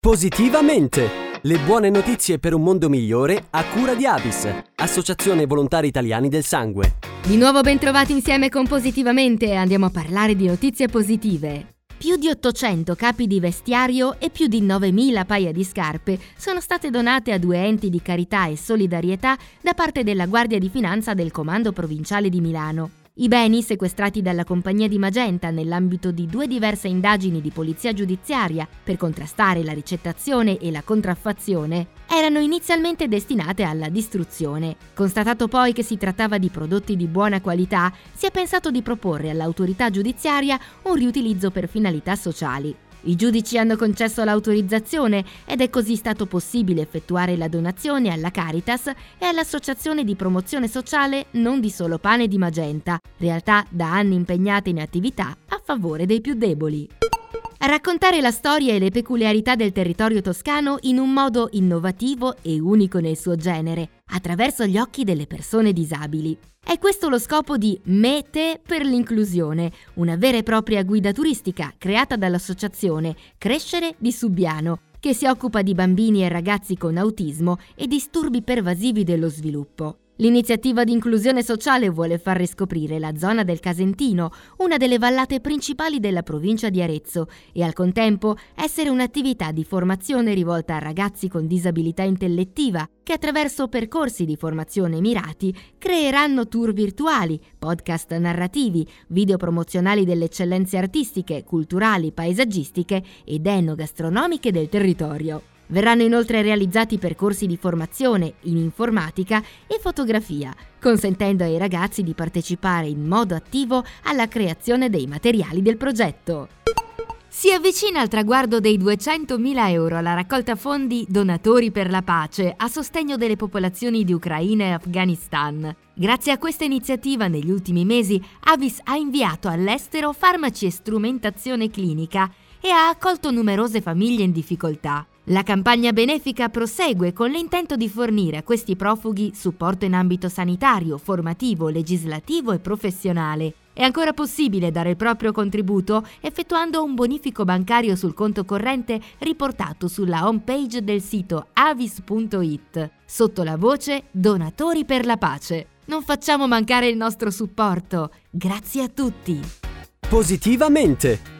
Positivamente! Le buone notizie per un mondo migliore a cura di Avis, Associazione Volontari Italiani del Sangue. Di nuovo ben trovati insieme con Positivamente andiamo a parlare di notizie positive. Più di 800 capi di vestiario e più di 9.000 paia di scarpe sono state donate a due enti di carità e solidarietà da parte della Guardia di Finanza del Comando Provinciale di Milano. I beni sequestrati dalla compagnia di Magenta nell'ambito di due diverse indagini di polizia giudiziaria per contrastare la ricettazione e la contraffazione erano inizialmente destinate alla distruzione. Constatato poi che si trattava di prodotti di buona qualità, si è pensato di proporre all'autorità giudiziaria un riutilizzo per finalità sociali. I giudici hanno concesso l'autorizzazione ed è così stato possibile effettuare la donazione alla Caritas e all'Associazione di promozione sociale Non di Solo Pane di Magenta, realtà da anni impegnate in attività a favore dei più deboli. Raccontare la storia e le peculiarità del territorio toscano in un modo innovativo e unico nel suo genere, attraverso gli occhi delle persone disabili. È questo lo scopo di Mete per l'inclusione, una vera e propria guida turistica creata dall'associazione Crescere di Subiano, che si occupa di bambini e ragazzi con autismo e disturbi pervasivi dello sviluppo. L'iniziativa di inclusione sociale vuole far riscoprire la zona del Casentino, una delle vallate principali della provincia di Arezzo, e al contempo essere un'attività di formazione rivolta a ragazzi con disabilità intellettiva che attraverso percorsi di formazione mirati creeranno tour virtuali, podcast narrativi, video promozionali delle eccellenze artistiche, culturali, paesaggistiche ed enogastronomiche del territorio. Verranno inoltre realizzati percorsi di formazione in informatica e fotografia, consentendo ai ragazzi di partecipare in modo attivo alla creazione dei materiali del progetto. Si avvicina al traguardo dei 200.000 euro alla raccolta fondi Donatori per la pace a sostegno delle popolazioni di Ucraina e Afghanistan. Grazie a questa iniziativa negli ultimi mesi Avis ha inviato all'estero farmaci e strumentazione clinica e ha accolto numerose famiglie in difficoltà. La campagna benefica prosegue con l'intento di fornire a questi profughi supporto in ambito sanitario, formativo, legislativo e professionale. È ancora possibile dare il proprio contributo effettuando un bonifico bancario sul conto corrente riportato sulla homepage del sito avis.it, sotto la voce Donatori per la pace. Non facciamo mancare il nostro supporto. Grazie a tutti. Positivamente!